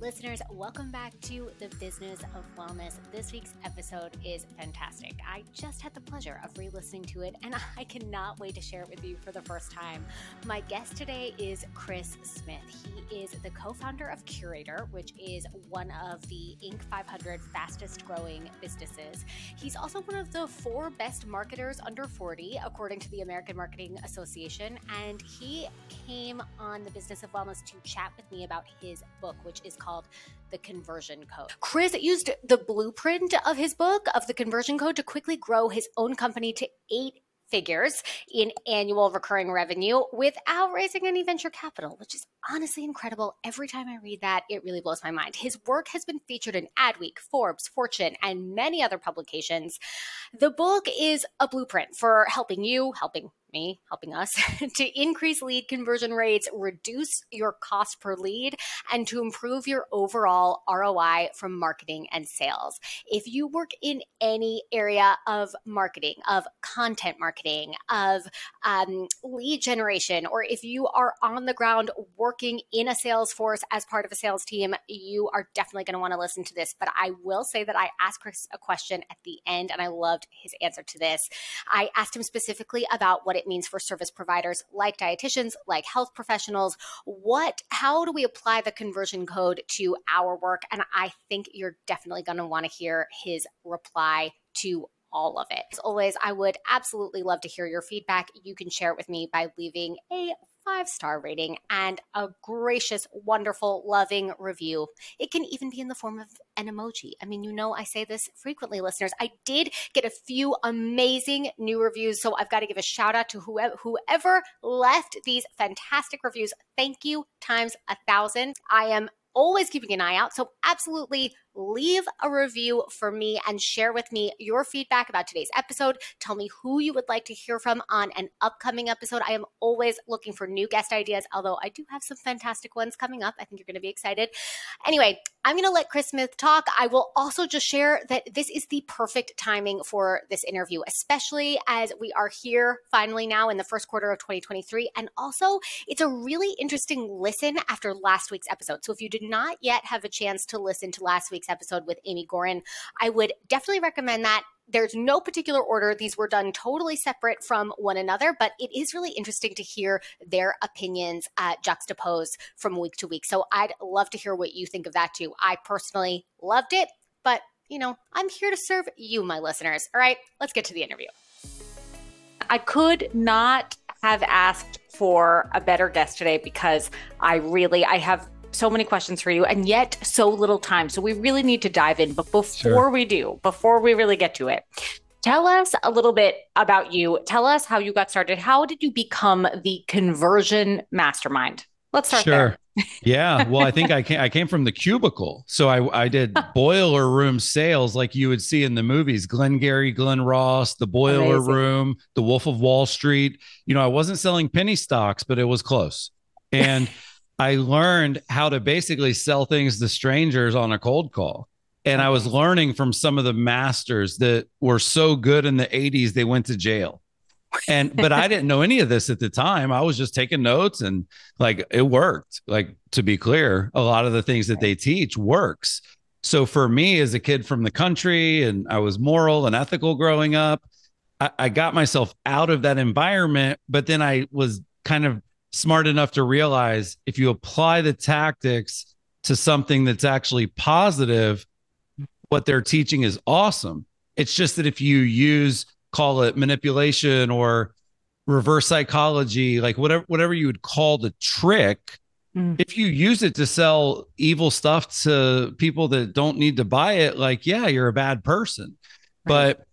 Listeners, welcome back to the business of wellness. This week's episode is fantastic. I just had the pleasure of re listening to it, and I cannot wait to share it with you for the first time. My guest today is Chris Smith. He is the co founder of Curaytor, which is one of the Inc. 500 fastest growing businesses. He's also one of the four best marketers under 40, according to the American Marketing Association. And he came on the business of wellness to chat with me about his book, which is called called the conversion code. Chris used the blueprint of his book of the conversion code to quickly grow his own company to eight figures in annual recurring revenue without raising any venture capital, which is honestly incredible. Every time I read that, it really blows my mind. His work has been featured in Adweek, Forbes, Fortune, and many other publications. The book is a blueprint for helping you, helping me, helping us, to increase lead conversion rates, reduce your cost per lead, and to improve your overall ROI from marketing and sales. If you work in any area of marketing, of content marketing, of um, lead generation, or if you are on the ground working in a sales force as part of a sales team, you are definitely going to want to listen to this. But I will say that I asked Chris a question at the end, and I loved his answer to this. I asked him specifically about what it means for service providers like dietitians, like health professionals. What, how do we apply the conversion code to our work? And I think you're definitely going to want to hear his reply to all of it. As always, I would absolutely love to hear your feedback. You can share it with me by leaving a five star rating and a gracious, wonderful, loving review. It can even be in the form of an emoji. I mean, you know, I say this frequently, listeners. I did get a few amazing new reviews, so I've got to give a shout out to whoever, whoever left these fantastic reviews. Thank you times a thousand. I am always keeping an eye out. So, absolutely leave a review for me and share with me your feedback about today's episode. Tell me who you would like to hear from on an upcoming episode. I am always looking for new guest ideas, although I do have some fantastic ones coming up. I think you're going to be excited. Anyway, I'm going to let Chris Smith talk. I will also just share that this is the perfect timing for this interview, especially as we are here finally now in the first quarter of 2023. And also, it's a really interesting listen after last week's episode. So if you did not yet have a chance to listen to last week's week's episode with Amy Gorin. I would definitely recommend that. There's no particular order. These were done totally separate from one another, but it is really interesting to hear their opinions uh, juxtaposed from week to week. So I'd love to hear what you think of that too. I personally loved it, but you know, I'm here to serve you, my listeners. All right, let's get to the interview. I could not have asked for a better guest today because I really I have so many questions for you and yet so little time. So we really need to dive in. But before sure. we do, before we really get to it, tell us a little bit about you. Tell us how you got started. How did you become the conversion mastermind? Let's start sure. there. yeah. Well, I think I came, I came from the cubicle. So I, I did boiler room sales like you would see in the movies Glengarry, Glen Ross, the boiler Amazing. room, the Wolf of Wall Street. You know, I wasn't selling penny stocks, but it was close. And I learned how to basically sell things to strangers on a cold call. And I was learning from some of the masters that were so good in the 80s, they went to jail. And, but I didn't know any of this at the time. I was just taking notes and like it worked. Like to be clear, a lot of the things that they teach works. So for me, as a kid from the country, and I was moral and ethical growing up, I, I got myself out of that environment. But then I was kind of smart enough to realize if you apply the tactics to something that's actually positive, what they're teaching is awesome. It's just that if you use, call it manipulation or reverse psychology, like whatever whatever you would call the trick, mm. if you use it to sell evil stuff to people that don't need to buy it, like yeah, you're a bad person. Right. But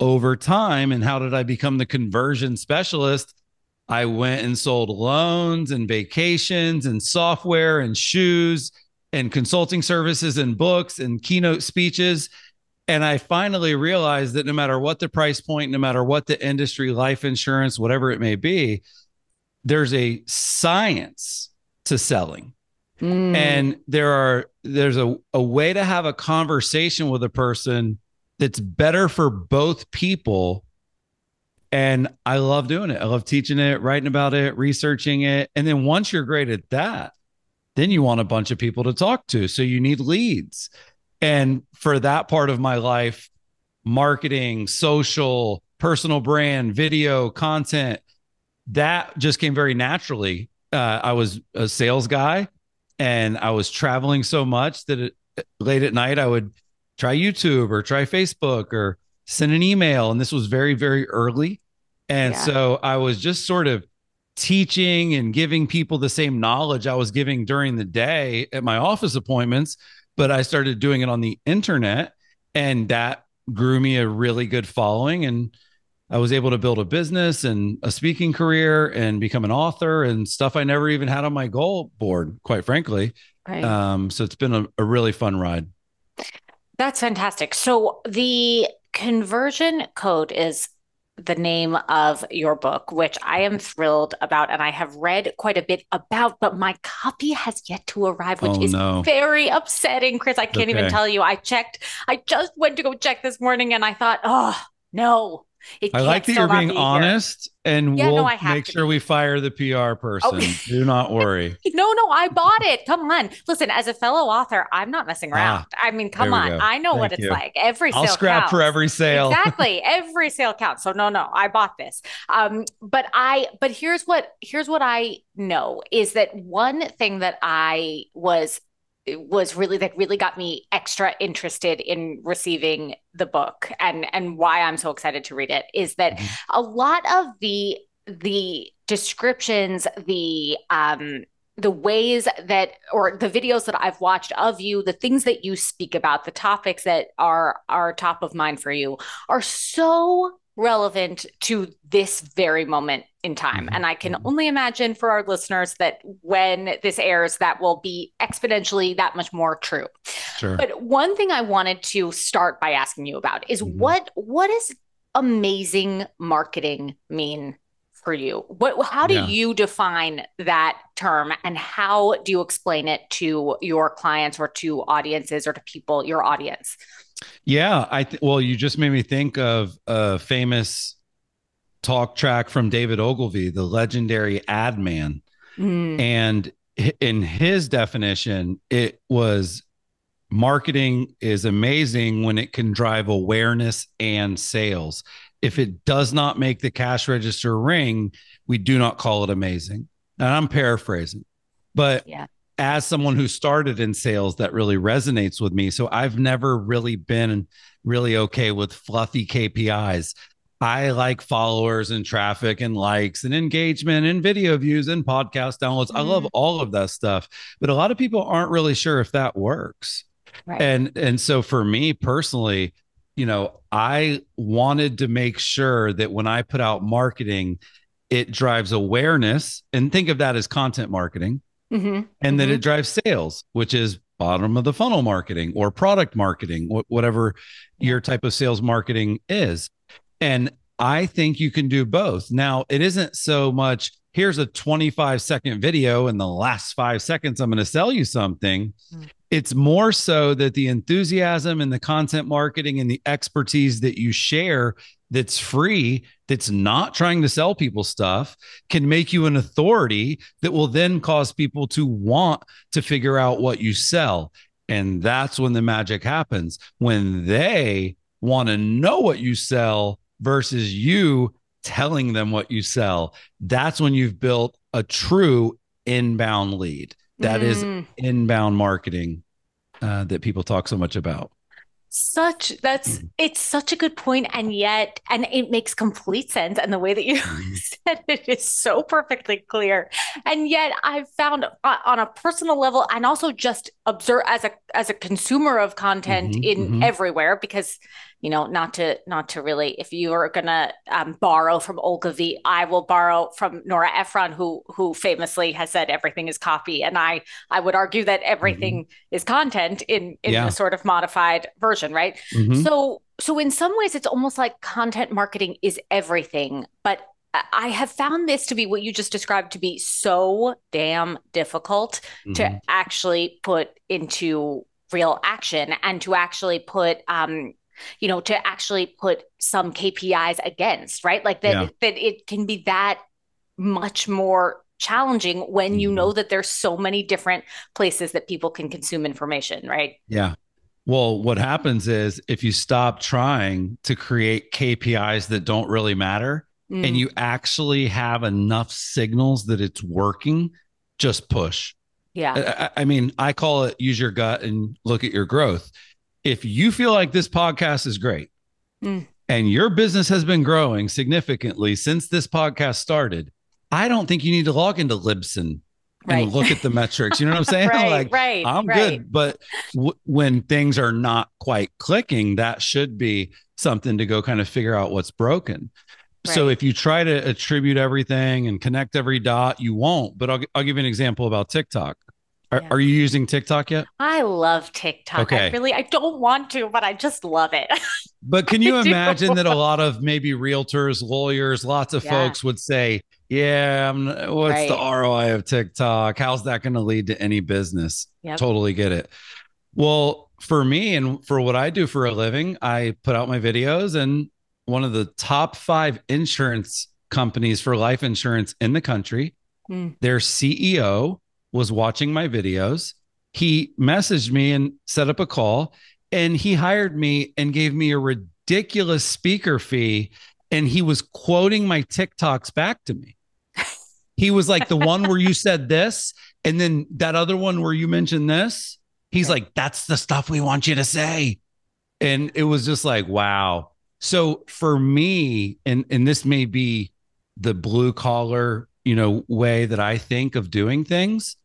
over time, and how did I become the conversion specialist? I went and sold loans and vacations and software and shoes and consulting services and books and keynote speeches. And I finally realized that no matter what the price point, no matter what the industry, life insurance, whatever it may be, there's a science to selling. Mm. And there are there's a, a way to have a conversation with a person that's better for both people and I love doing it. I love teaching it, writing about it, researching it. And then once you're great at that, then you want a bunch of people to talk to. So you need leads. And for that part of my life, marketing, social, personal brand, video, content, that just came very naturally. Uh, I was a sales guy and I was traveling so much that it, late at night I would try YouTube or try Facebook or send an email. And this was very, very early. And yeah. so I was just sort of teaching and giving people the same knowledge I was giving during the day at my office appointments, but I started doing it on the internet and that grew me a really good following and I was able to build a business and a speaking career and become an author and stuff I never even had on my goal board, quite frankly. Right. Um, so it's been a, a really fun ride. That's fantastic. So the conversion code is the name of your book, which I am thrilled about and I have read quite a bit about, but my copy has yet to arrive, which oh, is no. very upsetting, Chris. I can't okay. even tell you. I checked, I just went to go check this morning and I thought, oh, no, I like that you're being be honest, here. and yeah, we'll no, make sure be. we fire the PR person. Oh. Do not worry. no, no, I bought it. Come on, listen. As a fellow author, I'm not messing ah, around. Ah, I mean, come on. Go. I know Thank what it's you. like. Every I'll scrap counts. for every sale. exactly, every sale counts. So no, no, I bought this. Um, but I, but here's what here's what I know is that one thing that I was was really that really got me extra interested in receiving the book and and why I'm so excited to read it is that mm-hmm. a lot of the the descriptions the um the ways that or the videos that I've watched of you the things that you speak about the topics that are are top of mind for you are so relevant to this very moment in time. Mm-hmm. And I can mm-hmm. only imagine for our listeners that when this airs, that will be exponentially that much more true. Sure. But one thing I wanted to start by asking you about is mm-hmm. what what does amazing marketing mean for you? What how do yeah. you define that term and how do you explain it to your clients or to audiences or to people, your audience? Yeah, I th- well, you just made me think of a famous talk track from David Ogilvy, the legendary ad man. Mm. And in his definition, it was marketing is amazing when it can drive awareness and sales. If it does not make the cash register ring, we do not call it amazing. And I'm paraphrasing, but yeah as someone who started in sales that really resonates with me so i've never really been really okay with fluffy kpis i like followers and traffic and likes and engagement and video views and podcast downloads mm-hmm. i love mm-hmm. all of that stuff but a lot of people aren't really sure if that works right. and and so for me personally you know i wanted to make sure that when i put out marketing it drives awareness and think of that as content marketing Mm-hmm. And mm-hmm. then it drives sales, which is bottom of the funnel marketing or product marketing, wh- whatever your type of sales marketing is. And I think you can do both. Now, it isn't so much here's a 25 second video in the last five seconds, I'm going to sell you something. Mm. It's more so that the enthusiasm and the content marketing and the expertise that you share that's free, that's not trying to sell people stuff, can make you an authority that will then cause people to want to figure out what you sell. And that's when the magic happens when they want to know what you sell versus you telling them what you sell. That's when you've built a true inbound lead. That mm. is inbound marketing uh, that people talk so much about such that's mm. it's such a good point and yet and it makes complete sense and the way that you mm. said it is so perfectly clear and yet i've found uh, on a personal level and also just observe as a as a consumer of content mm-hmm, in mm-hmm. everywhere because you know, not to not to really. If you are gonna um, borrow from Ogilvy, I will borrow from Nora Ephron, who who famously has said everything is copy, and I I would argue that everything mm-hmm. is content in in yeah. a sort of modified version, right? Mm-hmm. So so in some ways, it's almost like content marketing is everything, but I have found this to be what you just described to be so damn difficult mm-hmm. to actually put into real action and to actually put um, you know, to actually put some KPIs against, right? Like that, yeah. that it can be that much more challenging when you Mhm. know that there's so many different places that people can consume information, right? Yeah. Well, what happens is if you stop trying to create KPIs that don't really matter Mm, and you actually have enough signals that it's working, just push. yeah. I, I mean, I call it use your gut and look at your growth. If you feel like this podcast is great Mm. and your business has been growing significantly since this podcast started, I don't think you need to log into Libsyn Right. and look at the metrics. You know what I'm saying? right, like, right. I'm right. good. But w- when things are not quite clicking, that should be something to go kind of figure out what's broken. So if you try to attribute everything and connect every dot, you won't. But I'll, I'll give you an example about TikTok. Are, Yeah. are you using TikTok yet? I love TikTok. I Okay. really, I don't want to, but I just love it. But can you I imagine that a lot of maybe realtors, lawyers, lots of Yeah. folks would say, "Yeah, I'm, what's the ROI of TikTok? How's that going to lead to any business?" Yep. Totally get it. Well, for me and for what I do for a living, I put out my videos, and one of the top five insurance companies for life insurance in the country, Mm. their CEO was watching my videos. He messaged me and set up a call, and he hired me and gave me a ridiculous speaker fee. And he was quoting my TikToks back to me. He was like, the one where you said this, and then that other one where you mentioned this. He's like, that's the stuff we want you to say. And it was just like, wow. So for me, and and this may be the blue collar, you know, way that I think of doing things.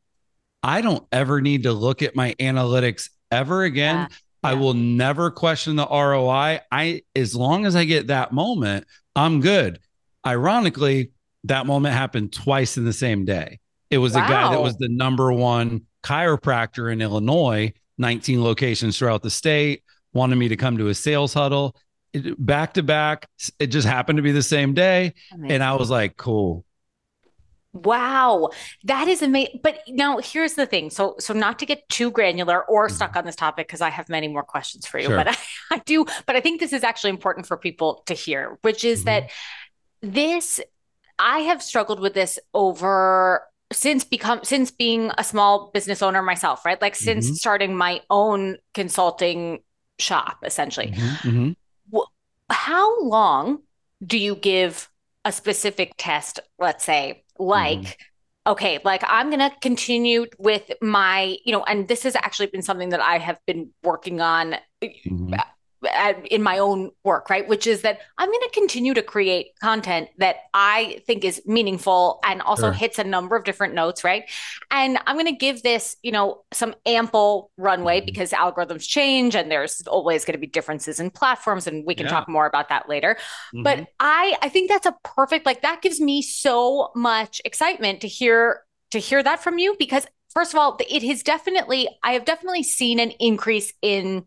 I don't ever need to look at my analytics ever again. Yeah, I will never question the ROI. I as long as I get that moment, I'm good. Ironically, that moment happened twice in the same day. It was a guy that was the number one chiropractor in Illinois, 19 locations throughout the state, wanted me to come to a sales huddle. It- back to back, it just happened to be the same day. And I was like, cool. Wow, that is amazing. But now here's the thing. So, so not to get too granular or stuck on this topic, because I have many more questions for you, Mm-hmm. Sure. but I, I do, but I think this is actually important for people to hear, which is Mhm. that this, I have struggled with this over since become since being a small business owner myself, right? Like since Mhm. starting my own consulting shop, essentially. Mhm, mhm. how long do you give a specific test, let's say, like, okay, like I'm going to continue with my, you know, and this has actually been something that I have been working on Mhm. In my own work, right? Which is that I'm going to continue to create content that I think is meaningful and also Sure. hits a number of different notes, right? And I'm going to give this, you know, some ample runway Mhm. because algorithms change and there's always going to be differences in platforms and we can Yeah. talk more about that later. Mhm. But I I think that's a perfect like that gives me so much excitement to hear to hear that from you because first of all, it has definitely I have definitely seen an increase in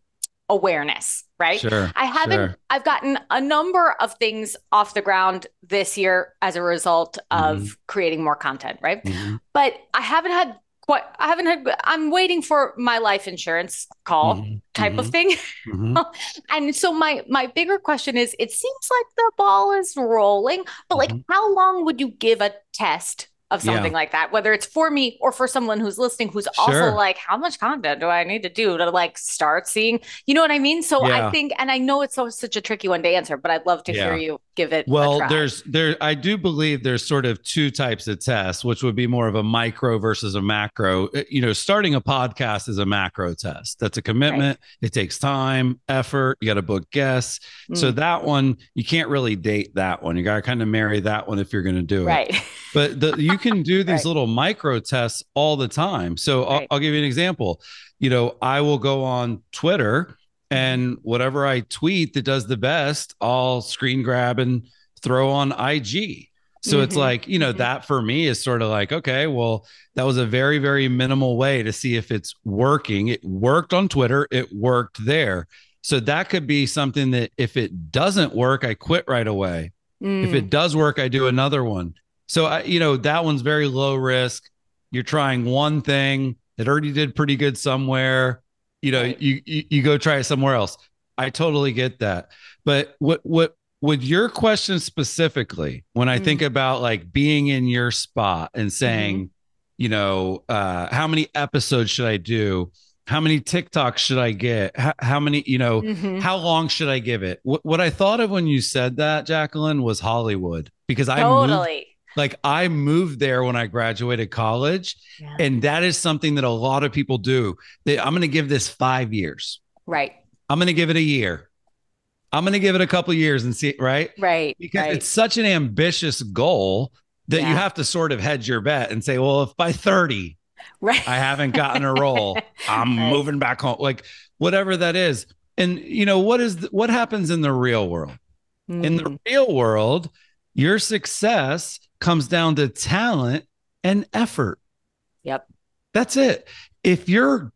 awareness, right? Sure. I haven't sure. I've gotten a number of things off the ground this year as a result of Mm-hmm. creating more content, right? Mhm, But I haven't had quite I haven't had I'm waiting for my life insurance call mhm, type of mhm, thing. mhm. And so my my bigger question is it seems like the ball is rolling, but like Mhm. how long would you give a test of Yeah. something like that, whether it's for me or for someone who's listening who's also Sure. like, how much content do I need to do to like start seeing? You know what I mean? So I think, and I know it's so such a tricky one to answer, but I'd love to hear you give it a Well, there's there I do believe there's sort of two types of tests, which would be more of a micro versus a macro. Uh, You know, starting a podcast is a macro test. That's a commitment. It takes time, effort. You got to book guests. So Mm, that one you can't really date that one. You got to kind of marry that one if you're going to do it. right. But the, you can do these Right. little micro tests all the time. So I'll, I'll give you an example. You know, I will go on Twitter and whatever I tweet that does the best, I'll screen grab and throw on IG. So it's Mhm. like, you know, Mhm. that for me is sort of like, okay, well, that was a very, very minimal way to see if it's working. It worked on Twitter, it worked there. So that could be something that if it doesn't work, I quit right away if Mm, it does work i do another one so i you know that one's very low risk you're trying one thing that already did pretty good somewhere you know Right. you, you you go try it somewhere else i totally get that but what what with your question specifically, when I mm. think about like being in your spot and saying, mm-hmm. you know, uh, how many episodes should I do? How many TikToks should I get? How, how many, you know, mm-hmm. how long should I give it? What, what I thought of when you said that, Jacqueline, was Hollywood because I totally. Moved, like I moved there when I graduated college, yeah. and that is something that a lot of people do. That I'm going to give this five years. Right. I'm going to give it a year. I'm going to give it a couple years and see, right? Right. Because right. it's such an ambitious goal that yeah. you have to sort of hedge your bet and say, well, if by 30, right. I haven't gotten a role, I'm right. moving back home, like whatever that is. And you know what is the, what happens in the real world? Mm. In the mm. real world, your success comes down to talent and effort. Yep. That's it. If you're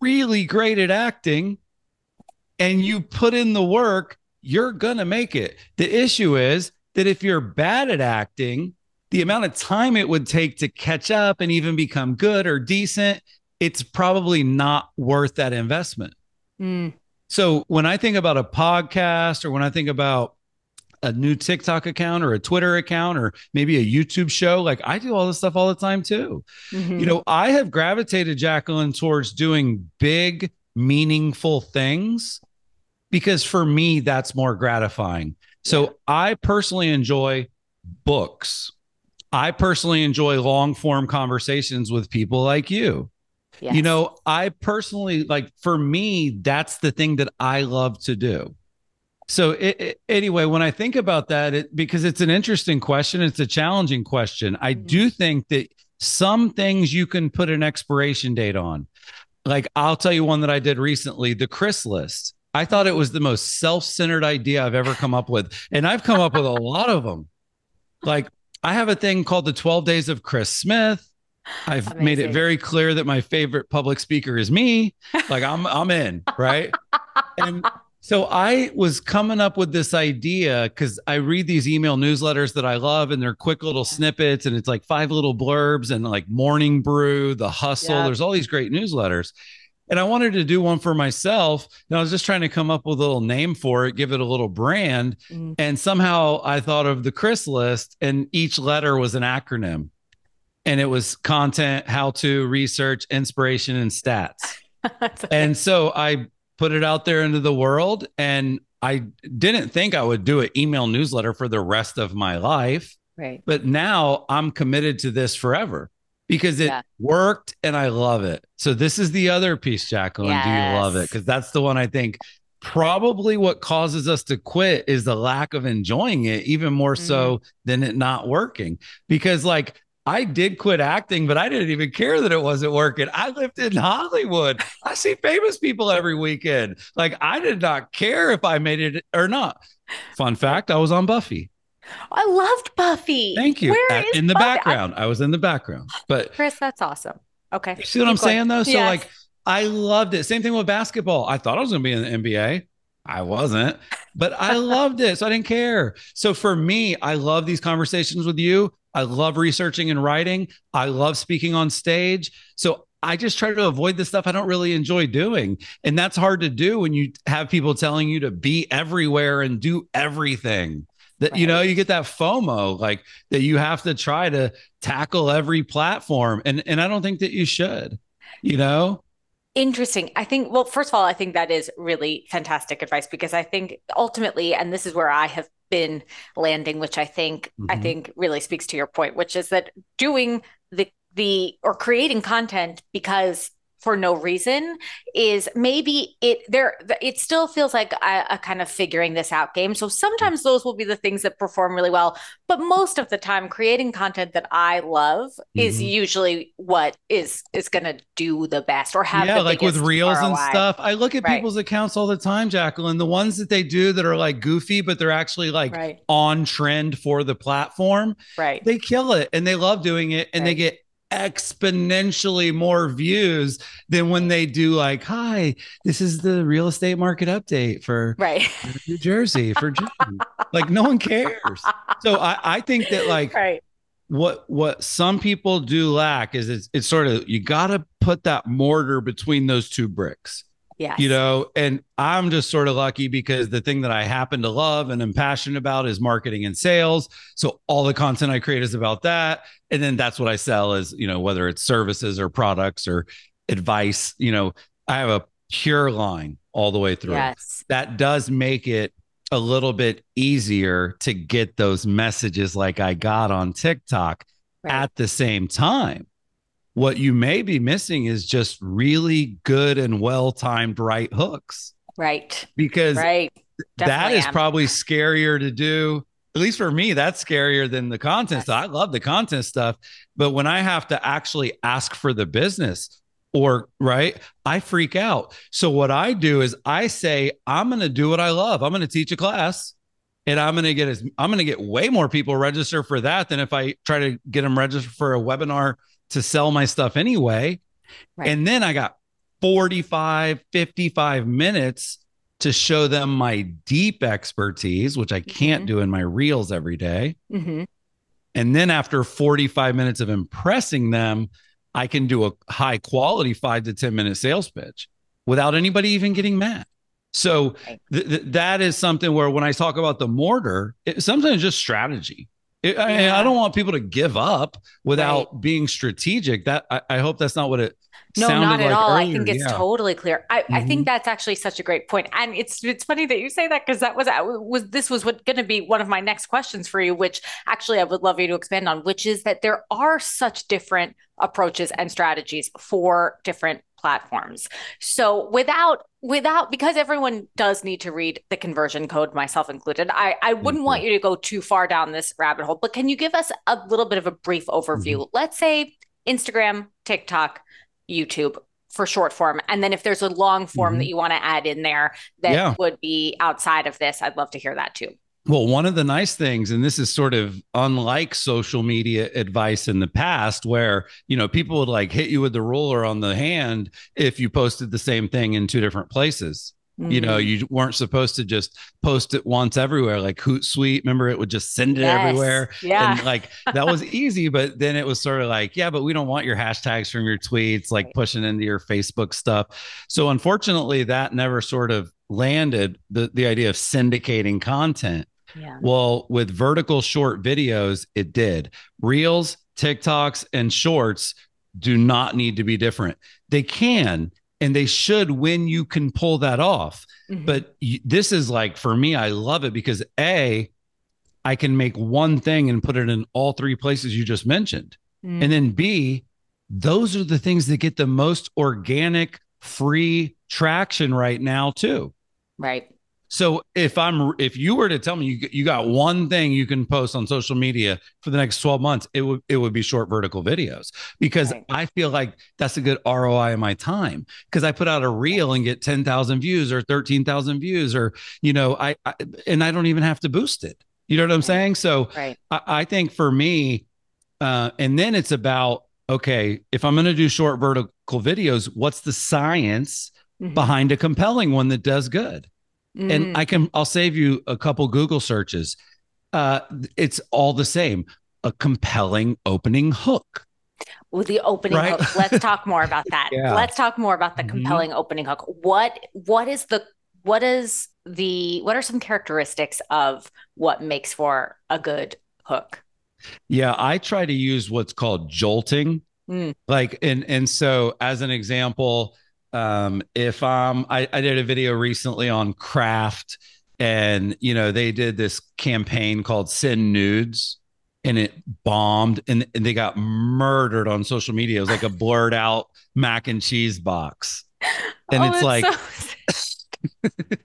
really great at acting and you put in the work, you're going to make it. The issue is that if you're bad at acting, the amount of time it would take to catch up and even become good or decent, it's probably not worth that investment. Mm. So when I think about a podcast or when I think about a new TikTok account or a Twitter account or maybe a YouTube show, like I do all this stuff all the time too. Mm-hmm. You know, I have gravitated Jacqueline towards doing big, meaningful things because for me, that's more gratifying. So yeah. I personally enjoy books. I personally enjoy long form conversations with people like you. Yes. You know, I personally like for me, that's the thing that I love to do. So it, it, anyway, when I think about that, it, because it's an interesting question, it's a challenging question. I mm-hmm. do think that some things you can put an expiration date on. Like I'll tell you one that I did recently, the Chris list. I thought it was the most self-centered idea I've ever come up with. And I've come up with a lot of them. Like I have a thing called the 12 days of Chris Smith. I've Amazing. made it very clear that my favorite public speaker is me. Like I'm I'm in, right? and so I was coming up with this idea because I read these email newsletters that I love, and they're quick little snippets, and it's like five little blurbs, and like Morning Brew, The Hustle. Yep. There's all these great newsletters. And I wanted to do one for myself. And I was just trying to come up with a little name for it, give it a little brand. Mm. And somehow I thought of the Chris list, and each letter was an acronym. And it was content, how to, research, inspiration, and stats. and so I put it out there into the world. And I didn't think I would do an email newsletter for the rest of my life. Right. But now I'm committed to this forever because it yeah. worked and I love it. So this is the other piece, Jacqueline. Yes. Do you love it? Because that's the one I think probably what causes us to quit is the lack of enjoying it, even more mm-hmm. so than it not working. Because like I did quit acting, but I didn't even care that it wasn't working. I lived in Hollywood. I see famous people every weekend. Like I did not care if I made it or not. Fun fact, I was on Buffy. I loved Buffy. Thank you. Where in the Buffy? background. I, I, was in the background. But Chris, that's awesome. Okay. You see what Keep I'm going. saying though? So yes. like I loved it. Same thing with basketball. I thought I was gonna be in the NBA. I wasn't, but I loved it. So I didn't care. So for me, I love these conversations with you. I love researching and writing. I love speaking on stage. So I just try to avoid the stuff I don't really enjoy doing. And that's hard to do when you have people telling you to be everywhere and do everything that right. you know you get that fomo like that you have to try to tackle every platform and and i don't think that you should you know interesting i think well first of all i think that is really fantastic advice because i think ultimately and this is where i have been landing which i think mm-hmm. i think really speaks to your point which is that doing the the or creating content because for no reason is maybe it there it still feels like a, a, kind of figuring this out game so sometimes those will be the things that perform really well but most of the time creating content that i love mm-hmm. is usually what is is going to do the best or have yeah like with reels ROI. and stuff i look at right. people's accounts all the time jacqueline the ones that they do that are like goofy but they're actually like right. on trend for the platform right they kill it and they love doing it and right. they get exponentially more views than when they do like hi this is the real estate market update for right. new jersey for June. like no one cares. So i i think that like right. what what some people do lack is it's, it's sort of you got to put that mortar between those two bricks Yes. You know, and I'm just sort of lucky because the thing that I happen to love and am passionate about is marketing and sales. So all the content I create is about that. And then that's what I sell is, you know, whether it's services or products or advice, you know, I have a pure line all the way through. Yes. That does make it a little bit easier to get those messages like I got on TikTok right. at the same time. What you may be missing is just really good and well timed right hooks. Right. Because right. that is am. probably scarier to do. At least for me, that's scarier than the content yes. stuff. I love the content stuff. But when I have to actually ask for the business, or right, I freak out. So what I do is I say, I'm going to do what I love. I'm going to teach a class and I'm going to get as I'm going to get way more people register for that than if I try to get them registered for a webinar to sell my stuff anyway. Right. And then I got 45, 55 minutes to show them my deep expertise, which I can't mm-hmm. do in my reels every day. Mm-hmm. And then after 45 minutes of impressing them, I can do a high quality five to 10 minute sales pitch without anybody even getting mad. So th- th- that is something where when I talk about the mortar, it, sometimes just strategy. It, yeah. I, I, don't want people to give up without right. being strategic. That I, I, hope that's not what it. No, not at like all. Earlier. I think it's yeah. totally clear. I, mm-hmm. I think mm-hmm. that's actually such a great point, and it's it's funny that you say that because that was was this was what going to be one of my next questions for you, which actually I would love you to expand on, which is that there are such different approaches and strategies for different platforms. So without without because everyone does need to read the conversion code myself included i i wouldn't mm-hmm. want you to go too far down this rabbit hole but can you give us a little bit of a brief overview mm-hmm. let's say instagram tiktok youtube for short form and then if there's a long form mm-hmm. that you want to add in there that yeah. would be outside of this i'd love to hear that too well, one of the nice things, and this is sort of unlike social media advice in the past, where you know people would like hit you with the ruler on the hand if you posted the same thing in two different places. Mm-hmm. You know, you weren't supposed to just post it once everywhere, like Hootsuite. Remember, it would just send it yes. everywhere. Yeah. And like that was easy, but then it was sort of like, yeah, but we don't want your hashtags from your tweets, like pushing into your Facebook stuff. So unfortunately, that never sort of landed the, the idea of syndicating content. Yeah. Well, with vertical short videos, it did. Reels, TikToks, and shorts do not need to be different. They can and they should when you can pull that off. Mm-hmm. But this is like for me, I love it because A, I can make one thing and put it in all three places you just mentioned. Mm-hmm. And then B, those are the things that get the most organic, free traction right now, too. Right. So if I'm if you were to tell me you, you got one thing you can post on social media for the next 12 months, it would it would be short vertical videos because right. I feel like that's a good ROI of my time because I put out a reel and get 10,000 views or 13,000 views or you know I, I, and I don't even have to boost it. You know what I'm saying? So right. I, I think for me uh, and then it's about okay, if I'm going to do short vertical videos, what's the science mm-hmm. behind a compelling one that does good? Mm. And I can I'll save you a couple Google searches. Uh, it's all the same. A compelling opening hook. With the opening right? hook. Let's talk more about that. yeah. Let's talk more about the mm-hmm. compelling mm-hmm. opening hook. What what is the what is the what are some characteristics of what makes for a good hook? Yeah, I try to use what's called jolting. Mm. Like and and so as an example, um, if um, I, I did a video recently on Kraft, and you know they did this campaign called "Send Nudes," and it bombed, and, and they got murdered on social media. It was like a blurred out mac and cheese box, and oh, it's like. So-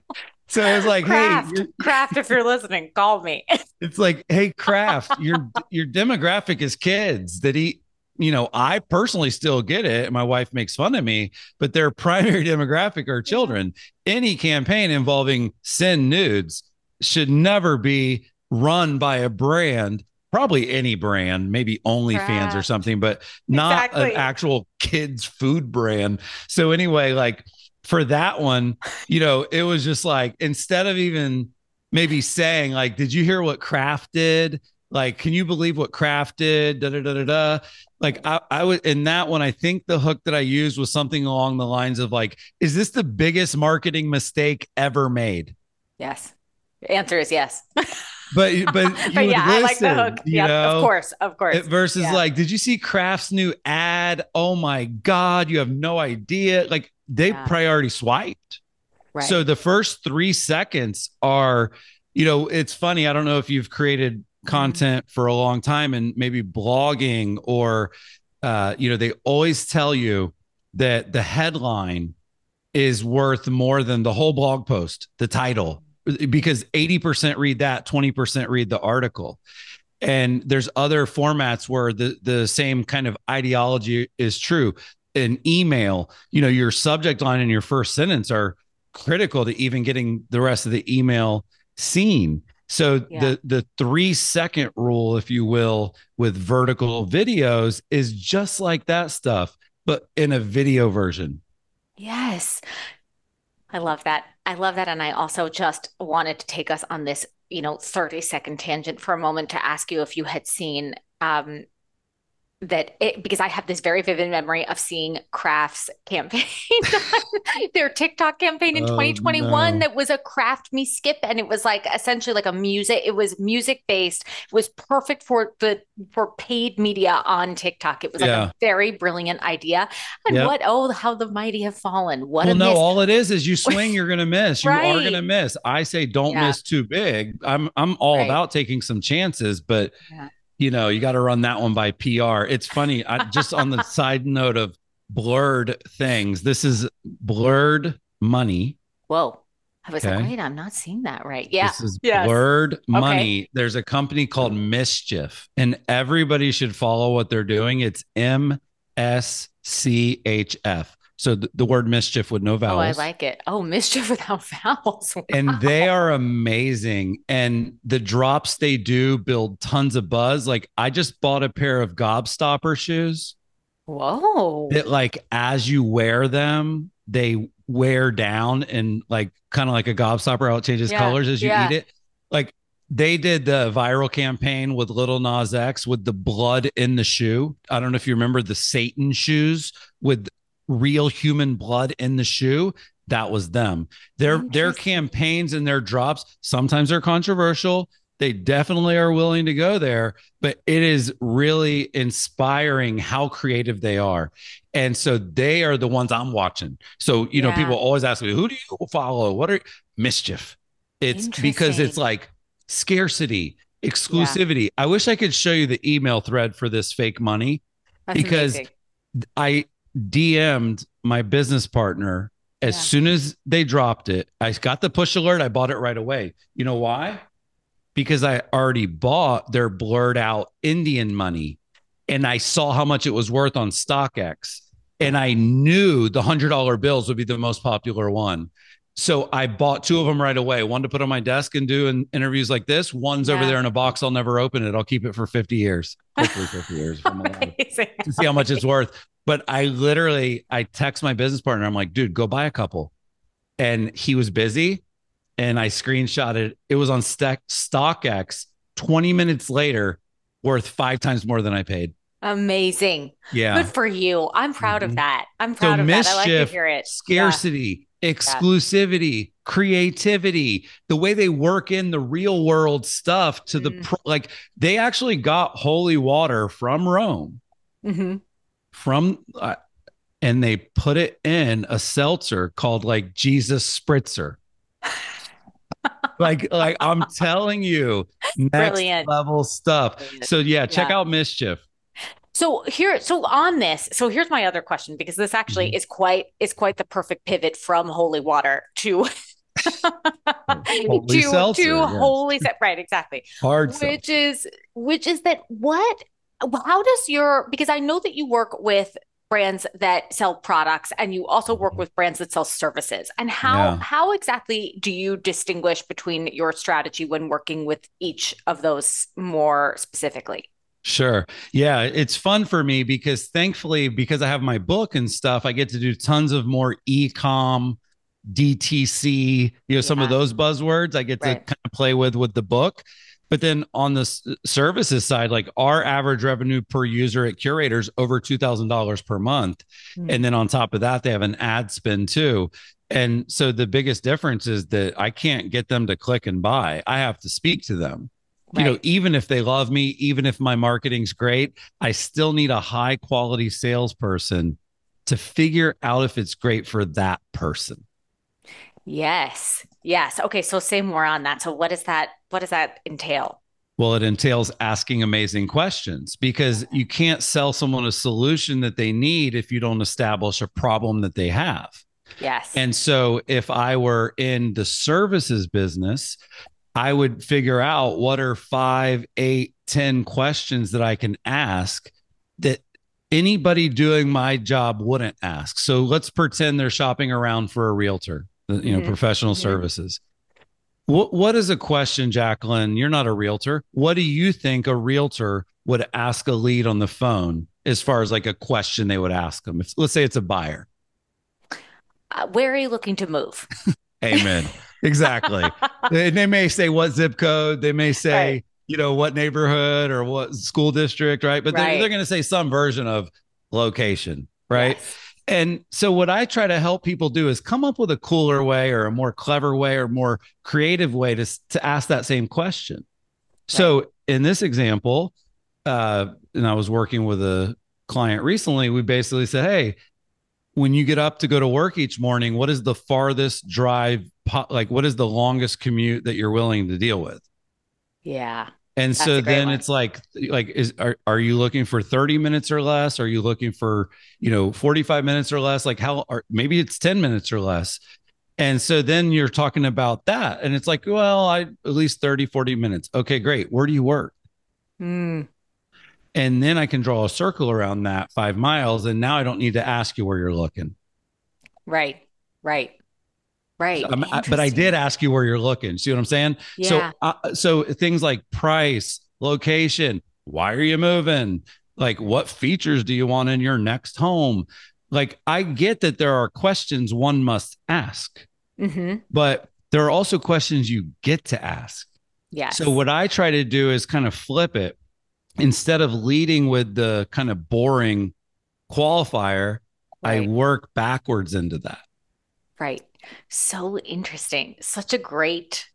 So it's like, Kraft, hey, Kraft, if you're listening, call me. It's like, hey, Kraft, your your demographic is kids that eat you know, I personally still get it. My wife makes fun of me, but their primary demographic are children. Any campaign involving send nudes should never be run by a brand, probably any brand, maybe OnlyFans or something, but not exactly. an actual kids food brand. So anyway, like for that one, you know, it was just like instead of even maybe saying like, "Did you hear what Kraft did?" Like, can you believe what Kraft did? Da da da da da. Like, I, I would in that one. I think the hook that I used was something along the lines of like, "Is this the biggest marketing mistake ever made?" Yes. The answer is yes. But but, but yeah, listen, I like the hook. Yeah, of course, of course. Versus yeah. like, did you see Kraft's new ad? Oh my god, you have no idea. Like they yeah. priority swiped. Right. So the first three seconds are, you know, it's funny. I don't know if you've created content for a long time and maybe blogging or, uh, you know, they always tell you that the headline is worth more than the whole blog post, the title, because 80% read that, 20% read the article. And there's other formats where the the same kind of ideology is true. An email, you know, your subject line and your first sentence are critical to even getting the rest of the email seen. So yeah. the the 3 second rule if you will with vertical videos is just like that stuff but in a video version. Yes. I love that. I love that. And I also just wanted to take us on this, you know, 30 second tangent for a moment to ask you if you had seen um, that it, because I have this very vivid memory of seeing Kraft's campaign, their TikTok campaign in oh, 2021 no. that was a Kraft Me Skip, and it was like essentially like a music. It was music based. It was perfect for the for paid media on TikTok. It was like yeah. a very brilliant idea. And yep. what? Oh, how the mighty have fallen! What? Well, no, miss. all it is is you swing, you're gonna miss. You right. are gonna miss. I say don't yeah. miss too big. I'm I'm all right. about taking some chances, but. Yeah you know, you got to run that one by PR. It's funny. I just on the side note of blurred things. This is blurred money. Whoa. I was okay. like, wait, I'm not seeing that right. Yeah. This is yes. blurred money. Okay. There's a company called Mischief, and everybody should follow what they're doing. It's M S C H F. So the, the, word mischief with no vowels. Oh, I like it. Oh, mischief without vowels. Wow. And they are amazing. And the drops they do build tons of buzz. Like I just bought a pair of gobstopper shoes. Whoa. That like as you wear them, they wear down and like kind of like a gobstopper how it changes yeah, colors as you yeah. eat it. Like they did the viral campaign with Lil Nas X with the blood in the shoe. I don't know if you remember the Satan shoes with real human blood in the shoe that was them. Their their campaigns and their drops sometimes they're controversial. They definitely are willing to go there but it is really inspiring how creative they are. And so they are the ones i'm watching. So you yeah. know people always ask me who do you follow? What are mischief. It's because it's like scarcity exclusivity. Yeah. i wish i could show you the email thread for this fake money That's because amazing. i DM'd my business partner as yeah. soon as they dropped it. I got the push alert. I bought it right away. You know why? Because I already bought their blurred out Indian money and I saw how much it was worth on StockX. And I knew the $100 bills would be the most popular one. So I bought two of them right away. One to put on my desk and do in interviews like this. One's yeah. over there in a box. I'll never open it. I'll keep it for 50 years. Hopefully 50 years to see how much it's worth. But I literally, I text my business partner. I'm like, dude, go buy a couple. And he was busy. And I screenshotted. It was on St- StockX. 20 minutes later, worth five times more than I paid. Amazing. Yeah. Good for you. I'm proud mm-hmm. of that. I'm proud so of mischief, that. I like to hear it. Scarcity. Exclusivity, creativity, the way they work in the real world stuff to mm-hmm. the pro- like they actually got holy water from Rome. Mm-hmm from uh, and they put it in a seltzer called like Jesus Spritzer. like like I'm telling you, next Brilliant. level stuff. Brilliant. So yeah, check yeah. out Mischief. So here, so on this, so here's my other question because this actually mm-hmm. is quite is quite the perfect pivot from holy water to to seltzer, to yes. holy set right exactly hard which seltzer. is which is that what how does your because I know that you work with brands that sell products and you also work mm-hmm. with brands that sell services and how yeah. how exactly do you distinguish between your strategy when working with each of those more specifically Sure. Yeah, it's fun for me because thankfully, because I have my book and stuff, I get to do tons of more e-com, DTC, you know, yeah. some of those buzzwords I get right. to kind of play with with the book. But then on the services side, like our average revenue per user at Curaytor's over two thousand dollars per month, mm-hmm. and then on top of that, they have an ad spend too. And so the biggest difference is that I can't get them to click and buy. I have to speak to them. Right. You know, even if they love me, even if my marketing's great, I still need a high quality salesperson to figure out if it's great for that person. Yes. Yes. Okay. So say more on that. So what does that what does that entail? Well, it entails asking amazing questions because you can't sell someone a solution that they need if you don't establish a problem that they have. Yes. And so if I were in the services business, I would figure out what are five, eight, ten questions that I can ask that anybody doing my job wouldn't ask. So let's pretend they're shopping around for a realtor you know, mm-hmm. professional mm-hmm. services. What what is a question, Jacqueline? You're not a realtor. What do you think a realtor would ask a lead on the phone as far as like a question they would ask them? If, let's say it's a buyer. Uh, where are you looking to move? Amen. exactly. they, they, may say what zip code. They may say, right. you know, what neighborhood or what school district, right? But right. they're, they're going to say some version of location, right? Yes. And so, what I try to help people do is come up with a cooler way or a more clever way or more creative way to, to ask that same question. Right. So, in this example, uh, and I was working with a client recently, we basically said, Hey, when you get up to go to work each morning, what is the farthest drive, like, what is the longest commute that you're willing to deal with? Yeah. And so then one. it's like like is are are you looking for 30 minutes or less? Are you looking for, you know, 45 minutes or less? Like how are maybe it's 10 minutes or less. And so then you're talking about that and it's like, well, I at least 30 40 minutes. Okay, great. Where do you work? Mm. And then I can draw a circle around that 5 miles and now I don't need to ask you where you're looking. Right. Right. Right. So but I did ask you where you're looking. See what I'm saying? Yeah. So, uh, so things like price, location, why are you moving? Like, what features do you want in your next home? Like, I get that there are questions one must ask, mm-hmm. but there are also questions you get to ask. Yeah. So, what I try to do is kind of flip it instead of leading with the kind of boring qualifier, right. I work backwards into that. Right. So interesting. Such a great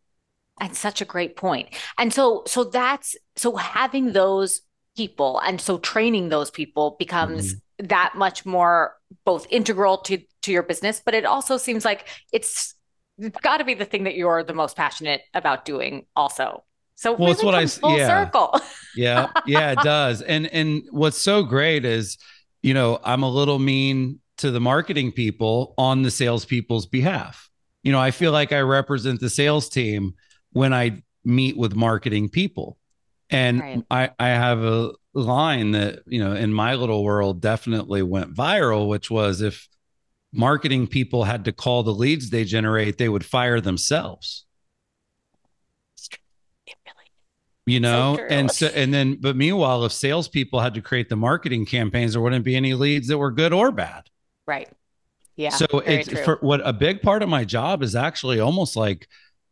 and such a great point. And so so that's so having those people and so training those people becomes mm-hmm. that much more both integral to to your business, but it also seems like it's it's got to be the thing that you're the most passionate about doing also. So well, it's what I full yeah. circle. yeah, yeah, it does. And and what's so great is, you know, I'm a little mean to the marketing people on the salespeople's behalf. You know, I feel like I represent the sales team when I meet with marketing people. And right. I, I have a line that, you know, in my little world definitely went viral, which was if marketing people had to call the leads they generate, they would fire themselves. You know so and so and then but meanwhile if salespeople had to create the marketing campaigns there wouldn't be any leads that were good or bad Right. Yeah. So it's for what a big part of my job is actually almost like,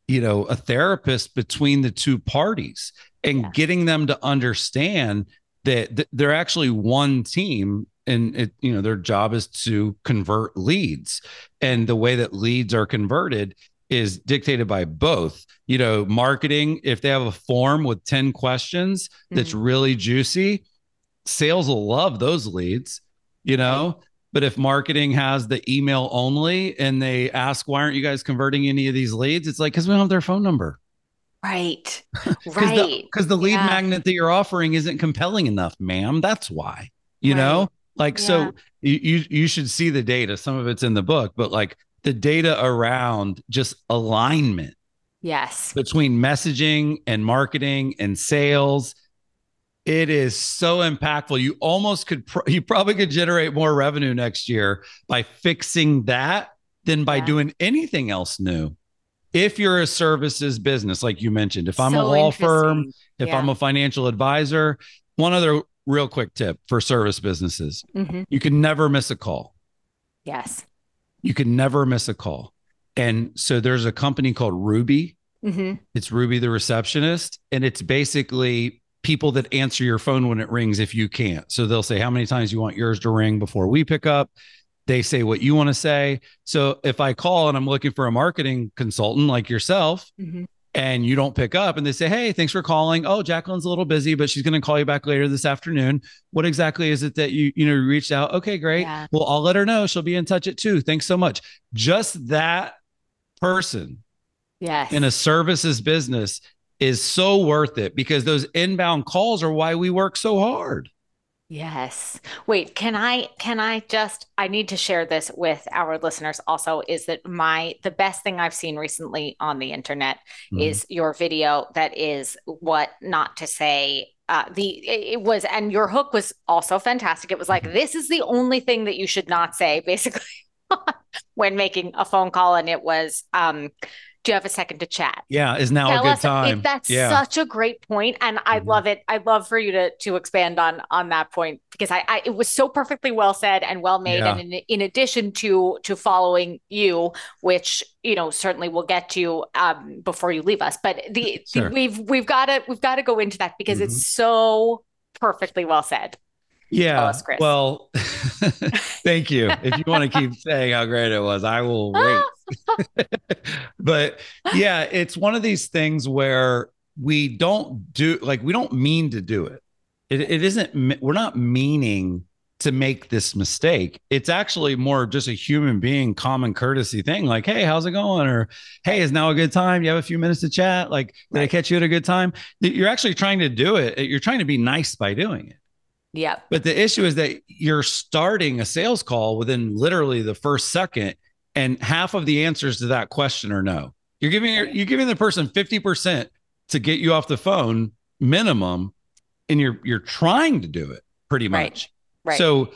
you know, a therapist between the two parties and yeah. getting them to understand that, they're actually one team and it, you know, their job is to convert leads. And the way that leads are converted is dictated by both. You know, marketing, if they have a form with 10 questions that's mm-hmm. really juicy, sales will love those leads, you know. But if marketing has the email only and they ask, why aren't you guys converting any of these leads? It's like, because we don't have their phone number. Right. right. Because the, the, lead yeah. magnet that you're offering isn't compelling enough, ma'am. That's why, you right. know, like, yeah. so you, you should see the data. Some of it's in the book, but like the data around just alignment. Yes. Between messaging and marketing and sales it is so impactful. You almost could, you probably could generate more revenue next year by fixing that than by yeah. doing anything else new. If you're a services business, like you mentioned, if I'm so a law firm, if yeah. I'm a financial advisor, one other real quick tip for service businesses mm-hmm. you can never miss a call. Yes. You can never miss a call. And so there's a company called Ruby Mm-hmm. It's Ruby the receptionist, and it's basically people that answer your phone when it rings if you can't. So they'll say how many times you want yours to ring before we pick up. They say what you want to say. So if I call and I'm looking for a marketing consultant like yourself, mm-hmm. And you don't pick up, and they say, "Hey, thanks for calling. Oh, Jacqueline's a little busy, but she's going to call you back later this afternoon. What exactly is it that you you know reached out? Okay, great. Yeah. Well, I'll let her know. She'll be in touch at two. Thanks so much. Just that person yes. in a services business is so worth it because those inbound calls are why we work so hard. Yes. Wait, can I can I just I need to share this with our listeners also is that my the best thing I've seen recently on the internet mm-hmm. is your video that is what not to say uh, the it was and your hook was also fantastic. It was like mm-hmm. this is the only thing that you should not say basically when making a phone call and it was um do you have a second to chat? Yeah, is now Tell a good time. that's yeah. such a great point, and I mm-hmm. love it. I'd love for you to to expand on on that point because I, I it was so perfectly well said and well made. Yeah. And in, in addition to to following you, which you know certainly we'll get to um, before you leave us, but the, sure. the we've we've got to we've got to go into that because mm-hmm. it's so perfectly well said. Yeah. Us, well, thank you. If you want to keep saying how great it was, I will wait. but yeah, it's one of these things where we don't do like we don't mean to do it. It, it isn't. We're not meaning to make this mistake. It's actually more just a human being common courtesy thing. Like, hey, how's it going? Or hey, is now a good time? You have a few minutes to chat. Like, did. I catch you at a good time? You're actually trying to do it. Uh, you're trying to be nice by doing it. Yeah. But the issue is that you're starting a sales call within literally the first second, and half of the answers to that question are no. You're giving you're giving the person 50% to get you off the phone minimum, and you're you're trying to do it pretty much. Right. right. So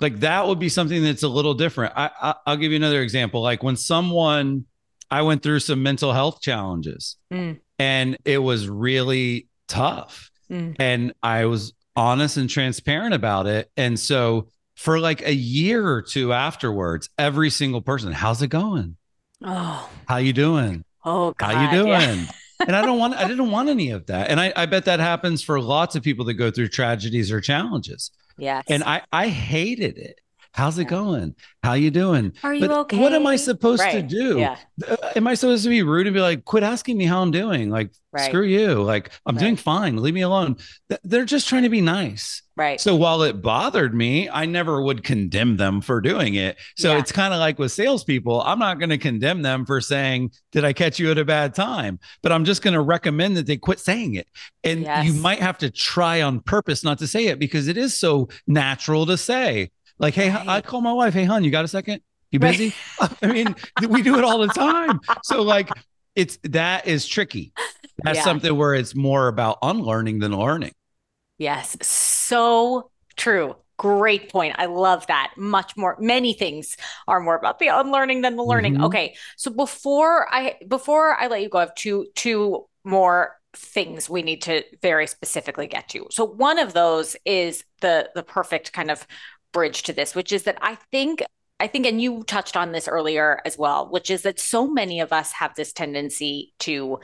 like that would be something that's a little different. I, I I'll give you another example. Like when someone I went through some mental health challenges mm. and it was really tough. Mm. And I was honest and transparent about it. And so for like a year or two afterwards, every single person, how's it going? Oh, how you doing? Oh, God, how you doing? Yeah. and I don't want, I didn't want any of that. And I, I bet that happens for lots of people that go through tragedies or challenges. Yes. And I, I hated it. How's it going? How you doing? Are you but okay? What am I supposed right. to do? Yeah. Uh, am I supposed to be rude and be like, quit asking me how I'm doing? Like, right. screw you. Like, I'm right. doing fine. Leave me alone. They're just trying to be nice. Right. So while it bothered me, I never would condemn them for doing it. So yeah. it's kind of like with salespeople, I'm not going to condemn them for saying, Did I catch you at a bad time? But I'm just going to recommend that they quit saying it. And yes. you might have to try on purpose not to say it because it is so natural to say. Like, hey, right. I call my wife, hey, hon, you got a second? You busy? Right. I mean, we do it all the time. So, like, it's that is tricky. That's yeah. something where it's more about unlearning than learning. Yes, so true. Great point. I love that. Much more many things are more about the unlearning than the learning. Mm-hmm. Okay. So before I before I let you go, I have two two more things we need to very specifically get to. So one of those is the the perfect kind of bridge to this, which is that I think I think, and you touched on this earlier as well, which is that so many of us have this tendency to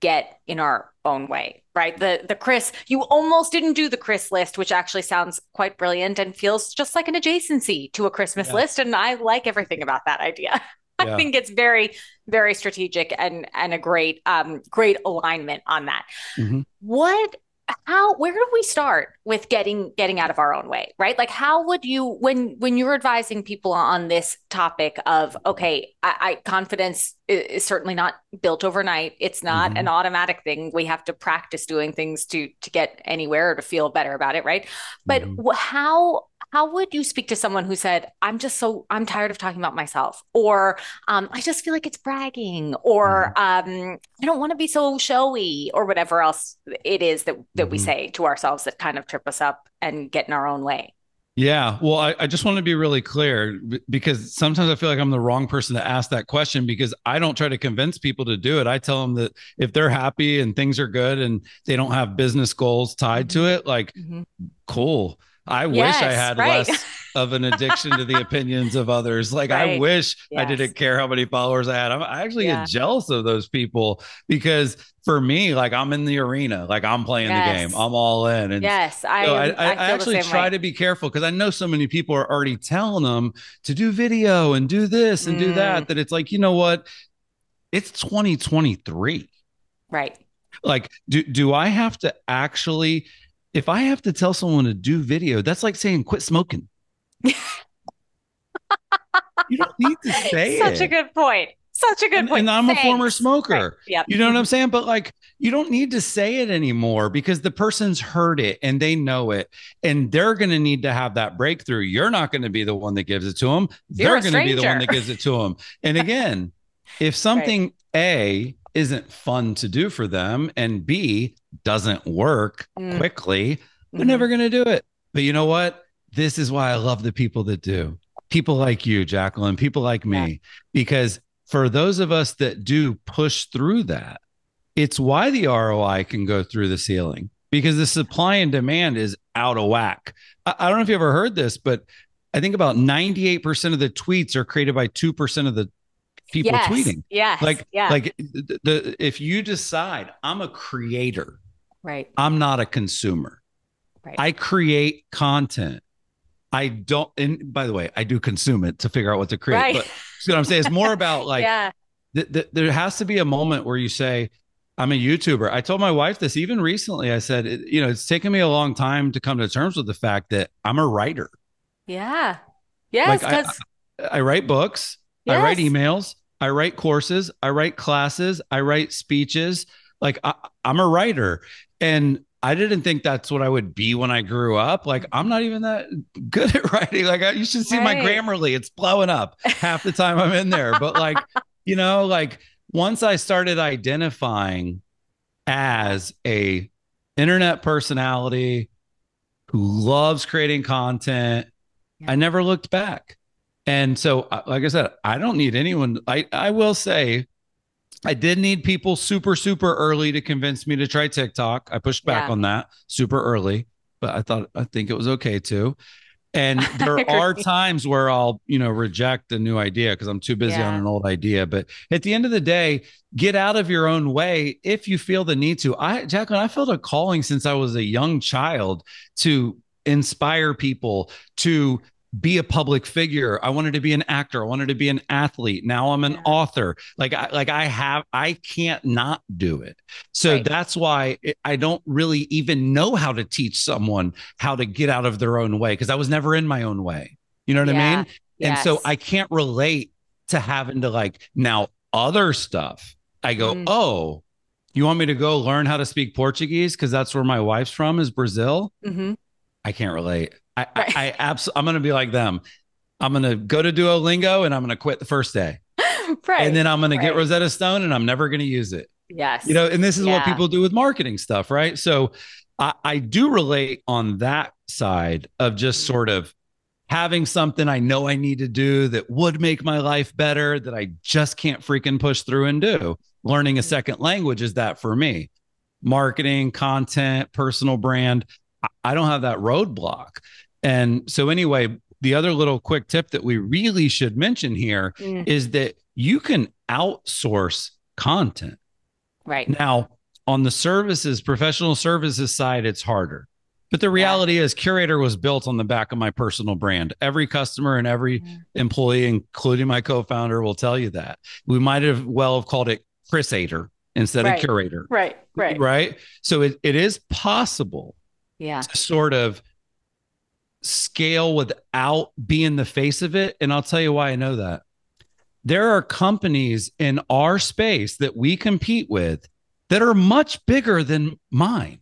get in our own way, right? The the Chris, you almost didn't do the Chris list, which actually sounds quite brilliant and feels just like an adjacency to a Christmas yeah. list. And I like everything about that idea. Yeah. I think it's very, very strategic and and a great um great alignment on that. Mm-hmm. What how where do we start with getting getting out of our own way right like how would you when when you're advising people on this topic of okay i, I confidence is, certainly not built overnight it's not mm-hmm. an automatic thing we have to practice doing things to to get anywhere or to feel better about it right but mm-hmm. how how would you speak to someone who said i'm just so i'm tired of talking about myself or um, i just feel like it's bragging or mm-hmm. um, i don't want to be so showy or whatever else it is that that mm-hmm. we say to ourselves that kind of trip us up and get in our own way yeah. Well, I, I, just want to be really clear because sometimes I feel like I'm the wrong person to ask that question because I don't try to convince people to do it. I tell them that if they're happy and things are good and they don't have business goals tied to mm-hmm. it, like, mm-hmm. cool. I yes, wish I had right. less. of an addiction to the opinions of others. Like right. I wish yes. I didn't care how many followers I had. I'm, actually yeah. get jealous of those people because for me, like I'm in the arena, like I'm playing yes. the game, I'm all in. And yes, I, so I, I, I actually try way. to be careful because I know so many people are already telling them to do video and do this and mm. do that. Mm. That it's like, you know what? It's 2023. Right. Like, do do I have to actually? If I have to tell someone to do video, that's like saying quit smoking. you don't need to say it. Such it. a good point. Such a good and, point. And I'm Thanks. a former smoker. Right. Yep. You know what I'm mm-hmm. saying? But like, you don't need to say it anymore because the person's heard it and they know it, and they're going to need to have that breakthrough. You're not going to be the one that gives it to them. They're going to be the one that gives it to them. And again, if something right. A isn't fun to do for them and B doesn't work mm. quickly, they're mm-hmm. never going to do it. But you know what? This is why I love the people that do. People like you, Jacqueline, people like me, yeah. because for those of us that do push through that, it's why the ROI can go through the ceiling because the supply and demand is out of whack. I, I don't know if you ever heard this, but I think about 98% of the tweets are created by 2% of the people yes, tweeting. Yeah. Like, yeah. like the, the, if you decide I'm a creator, right. I'm not a consumer. Right. I create content. I don't, and by the way, I do consume it to figure out what to create. Right. But see what I'm saying? It's more about like, yeah. th- th- there has to be a moment where you say, I'm a YouTuber. I told my wife this even recently. I said, you know, it's taken me a long time to come to terms with the fact that I'm a writer. Yeah. Yes. Like I, I, write books, yes. I write emails, I write courses, I write classes, I write speeches. Like I, I'm a writer. And I didn't think that's what I would be when I grew up. Like, I'm not even that good at writing. Like, I, you should see right. my Grammarly; it's blowing up half the time I'm in there. But like, you know, like once I started identifying as a internet personality who loves creating content, yeah. I never looked back. And so, uh, like I said, I don't need anyone. I I will say I did need people super, super early to convince me to try TikTok. I pushed back yeah. on that super early, but I thought, I think it was okay too. And there are times where I'll, you know, reject a new idea because I'm too busy yeah. on an old idea. But at the end of the day, get out of your own way if you feel the need to. I, Jacqueline, I felt a calling since I was a young child to inspire people to be a public figure. I wanted to be an actor. I wanted to be an athlete. Now I'm an yeah. author. Like I like I have I can't not do it. So right. that's why I don't really even know how to teach someone how to get out of their own way because I was never in my own way. You know what yeah. I mean? Yes. And so I can't relate to having to like now other stuff. I go, mm. "Oh, you want me to go learn how to speak Portuguese because that's where my wife's from is Brazil?" Mm-hmm. I can't relate. I, right. I, I absolutely, I'm going to be like them. I'm going to go to Duolingo and I'm going to quit the first day. right. And then I'm going right. to get Rosetta Stone and I'm never going to use it. Yes. You know, and this is yeah. what people do with marketing stuff, right? So I, I do relate on that side of just mm-hmm. sort of having something I know I need to do that would make my life better that I just can't freaking push through and do. Learning a mm-hmm. second language is that for me. Marketing, content, personal brand. I don't have that roadblock. And so, anyway, the other little quick tip that we really should mention here mm. is that you can outsource content. Right. Now, on the services, professional services side, it's harder. But the reality yeah. is, Curaytor was built on the back of my personal brand. Every customer and every mm. employee, including my co founder, will tell you that. We might have well have called it Chrisator instead right. of Curaytor. Right. Right. Right. So it, it is possible yeah. to sort of scale without being the face of it. And I'll tell you why I know that. There are companies in our space that we compete with that are much bigger than mine.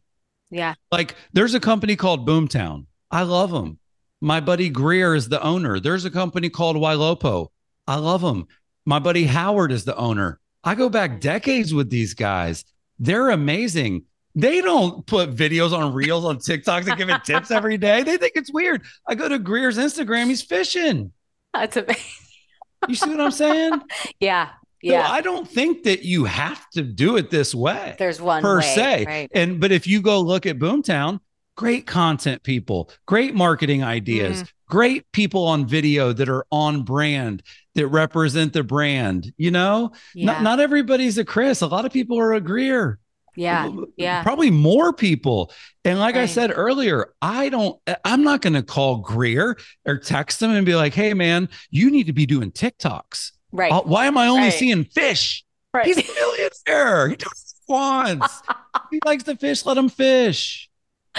Yeah. Like there's a company called Boomtown. I love them. My buddy Grier is the owner. There's a company called Ylopo. I love them. My buddy Howard is the owner. I go back decades with these guys. They're amazing. They don't put videos on reels on TikTok and giving tips every day. They think it's weird. I go to Grier's Instagram, he's fishing. That's amazing. you see what I'm saying? Yeah. Yeah. So I don't think that you have to do it this way. There's one per way, se. Right. And but if you go look at Boomtown, great content people, great marketing ideas, mm. great people on video that are on brand that represent the brand. You know, yeah. not, not everybody's a Chris. A lot of people are a Grier. Yeah. Yeah. Probably more people. And like right. I said earlier, I don't, I'm not going to call Grier or text him and be like, hey, man, you need to be doing TikToks. Right. Uh, why am I only right. seeing fish? Right. He's a millionaire. He does wants. he likes to fish. Let him fish.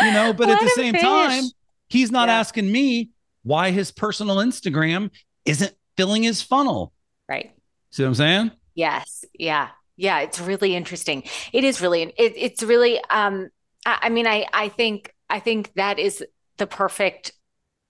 You know, but at the same fish. time, he's not yeah. asking me why his personal Instagram isn't filling his funnel. Right. See what I'm saying? Yes. Yeah. Yeah. It's really interesting. It is really, it, it's really, um, I, I mean, I, I think, I think that is the perfect,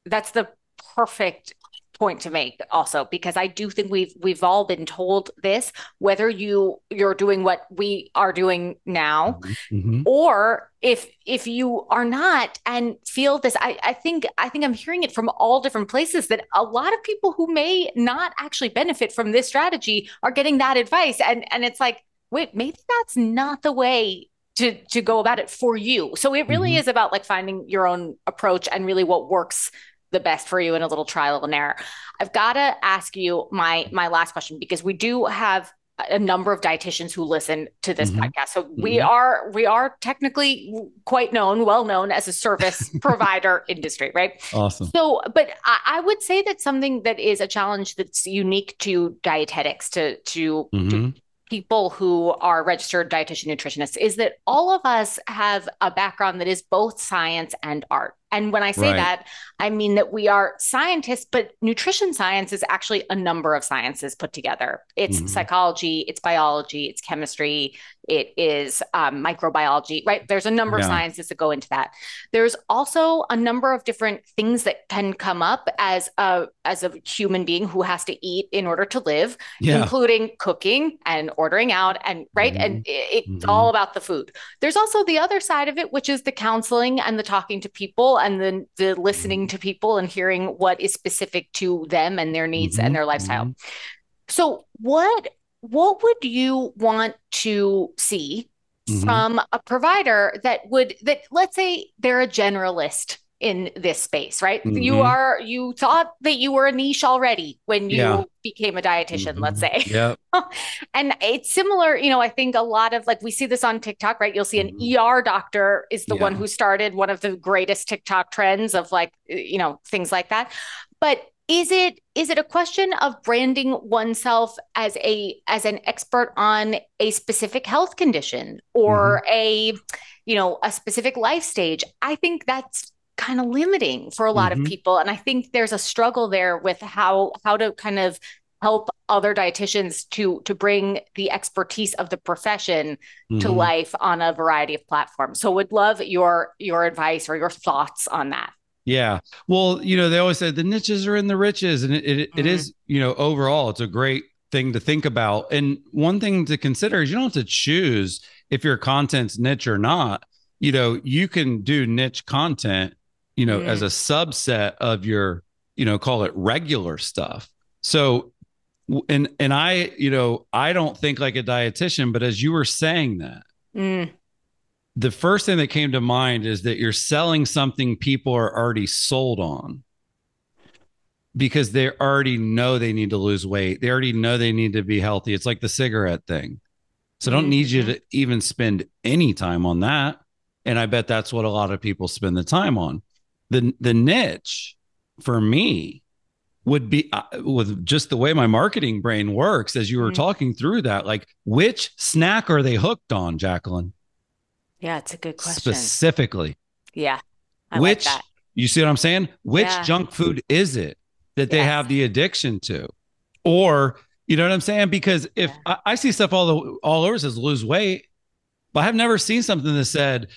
that's the perfect point to make also because I do think we've we've all been told this whether you you're doing what we are doing now mm-hmm. or if if you are not and feel this I, I think I think I'm hearing it from all different places that a lot of people who may not actually benefit from this strategy are getting that advice and and it's like wait maybe that's not the way to to go about it for you so it really mm-hmm. is about like finding your own approach and really what works the best for you in a little trial and error. I've got to ask you my my last question because we do have a number of dietitians who listen to this mm-hmm. podcast. So mm-hmm. we are we are technically quite known, well known as a service provider industry, right? Awesome. So, but I, I, would say that something that is a challenge that's unique to dietetics to to, mm-hmm. to people who are registered dietitian nutritionists is that all of us have a background that is both science and art. And when I say right. that, I mean that we are scientists, but nutrition science is actually a number of sciences put together. It's mm-hmm. psychology, it's biology, it's chemistry, it is um, microbiology, right? There's a number yeah. of sciences that go into that. There's also a number of different things that can come up as a as a human being who has to eat in order to live, yeah. including cooking and ordering out, and right, mm-hmm. and it, it's mm-hmm. all about the food. There's also the other side of it, which is the counseling and the talking to people and then the listening mm-hmm. to people and hearing what is specific to them and their needs mm-hmm. and their lifestyle. Mm-hmm. So, what what would you want to see mm-hmm. from a provider that would that let's say they're a generalist in this space right mm-hmm. you are you thought that you were a niche already when you yeah. became a dietitian mm-hmm. let's say yeah and it's similar you know i think a lot of like we see this on tiktok right you'll see an mm-hmm. er doctor is the yeah. one who started one of the greatest tiktok trends of like you know things like that but is it is it a question of branding oneself as a as an expert on a specific health condition or mm-hmm. a you know a specific life stage i think that's kind of limiting for a lot mm-hmm. of people and i think there's a struggle there with how how to kind of help other dietitians to to bring the expertise of the profession mm-hmm. to life on a variety of platforms so would love your your advice or your thoughts on that yeah. Well, you know, they always say the niches are in the riches. And it, it, mm-hmm. it is, you know, overall, it's a great thing to think about. And one thing to consider is you don't have to choose if your content's niche or not. You know, you can do niche content, you know, mm-hmm. as a subset of your, you know, call it regular stuff. So, and, and I, you know, I don't think like a dietitian, but as you were saying that, mm the first thing that came to mind is that you're selling something people are already sold on because they already know they need to lose weight. They already know they need to be healthy. It's like the cigarette thing. So I don't need you to even spend any time on that. And I bet that's what a lot of people spend the time on. The the niche for me would be uh, with just the way my marketing brain works as you were mm-hmm. talking through that like which snack are they hooked on, Jacqueline? Yeah, it's a good question. Specifically. Yeah. I Which like you see what I'm saying? Which yeah. junk food is it that they have the addiction to? Or you know what I'm saying? Because if yeah. I, I, see stuff all the all over says lose weight, but I've never seen something that said,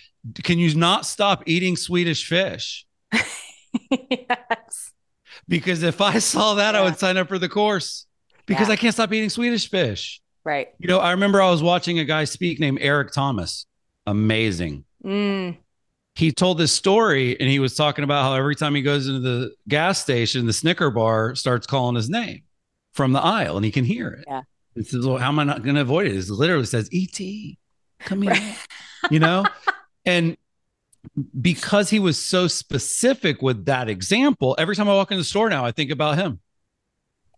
"Can you not stop eating Swedish fish?" yes. Because if I saw that, yeah. I would sign up for the course because yeah. I can't stop eating Swedish fish. Right. You know, I remember I was watching a guy speak named Eric Thomas, amazing. Mm. He told this story and he was talking about how every time he goes into the gas station, the Snicker bar starts calling his name from the aisle and he can hear it. Yeah. He says, Well, how am I not going to avoid it? It literally says, E.T., come here, you know? and because he was so specific with that example, every time I walk in the store now, I think about him.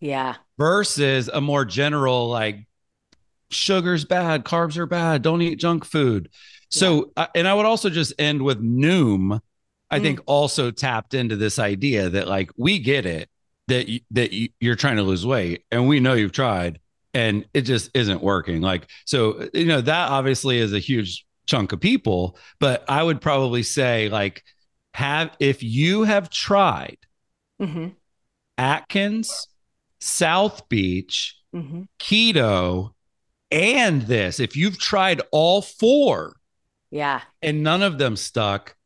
Yeah. Versus a more general, like, sugar's bad, carbs are bad, don't eat junk food. So, yeah. and I would also just end with Noom. I mm. think also tapped into this idea that like we get it that you, that you, you're trying to lose weight, and we know you've tried, and it just isn't working. Like, so you know that obviously is a huge chunk of people, but I would probably say like have if you have tried mm-hmm. Atkins, South Beach, mm-hmm. keto, and this, if you've tried all four, yeah. And none of them stuck.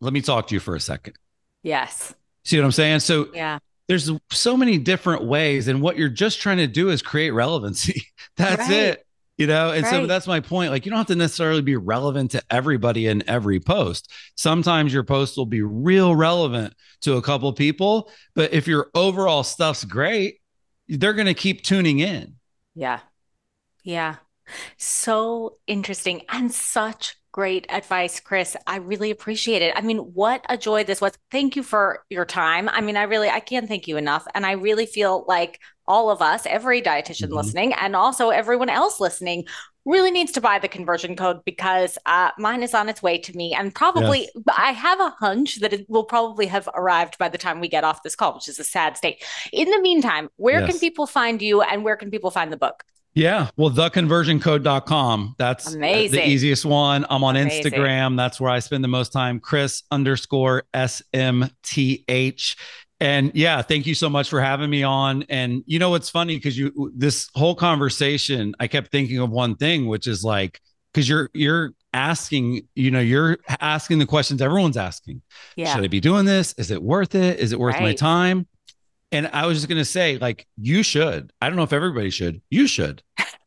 Let me talk to you for a second. Yes. See what I'm saying? So yeah. There's so many different ways, and what you're just trying to do is create relevancy. that's right. it. You know, and right. so that's my point. Like, you don't have to necessarily be relevant to everybody in every post. Sometimes your post will be real relevant to a couple people, but if your overall stuff's great, they're going to keep tuning in. Yeah. Yeah. So interesting and such great advice, Chris. I really appreciate it. I mean, what a joy this was. Thank you for your time. I mean, I really, I can't thank you enough. And I really feel like all of us, every dietitian mm-hmm. listening, and also everyone else listening, really needs to buy the conversion code because uh, mine is on its way to me. And probably, yes. I have a hunch that it will probably have arrived by the time we get off this call, which is a sad state. In the meantime, where yes. can people find you and where can people find the book? Yeah. Well, theconversioncode.com. That's Amazing. the easiest one. I'm on Amazing. Instagram. That's where I spend the most time. Chris underscore SMTH. And yeah, thank you so much for having me on. And you know what's funny? Because you this whole conversation, I kept thinking of one thing, which is like, because you're you're asking, you know, you're asking the questions everyone's asking. Yeah. Should I be doing this? Is it worth it? Is it worth right. my time? And I was just going to say, like, you should. I don't know if everybody should. You should.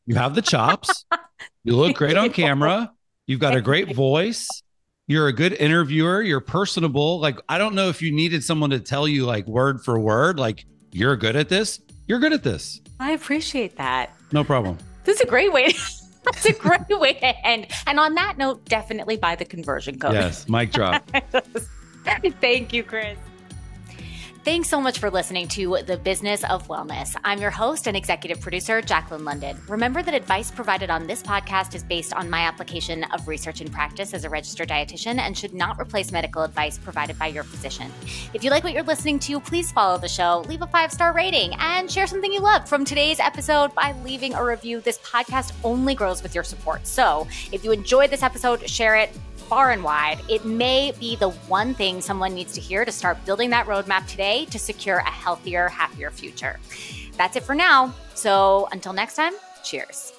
You have the chops. you look great on camera. You've got a great voice. You're a good interviewer. You're personable. Like, I don't know if you needed someone to tell you, like, word for word, like, you're good at this. You're good at this. I appreciate that. No problem. This is a great way. That's a great way to end. And on that note, definitely buy the conversion code. Yes, mic drop. Thank you, Chris. Thanks so much for listening to The Business of Wellness. I'm your host and executive producer, Jacqueline London. Remember that advice provided on this podcast is based on my application of research and practice as a registered dietitian and should not replace medical advice provided by your physician. If you like what you're listening to, please follow the show, leave a five star rating, and share something you loved from today's episode by leaving a review. This podcast only grows with your support. So if you enjoyed this episode, share it far and wide, it may be the one thing someone needs to hear to start building that roadmap today to secure a healthier, happier future. That's it for now. So until next time, cheers.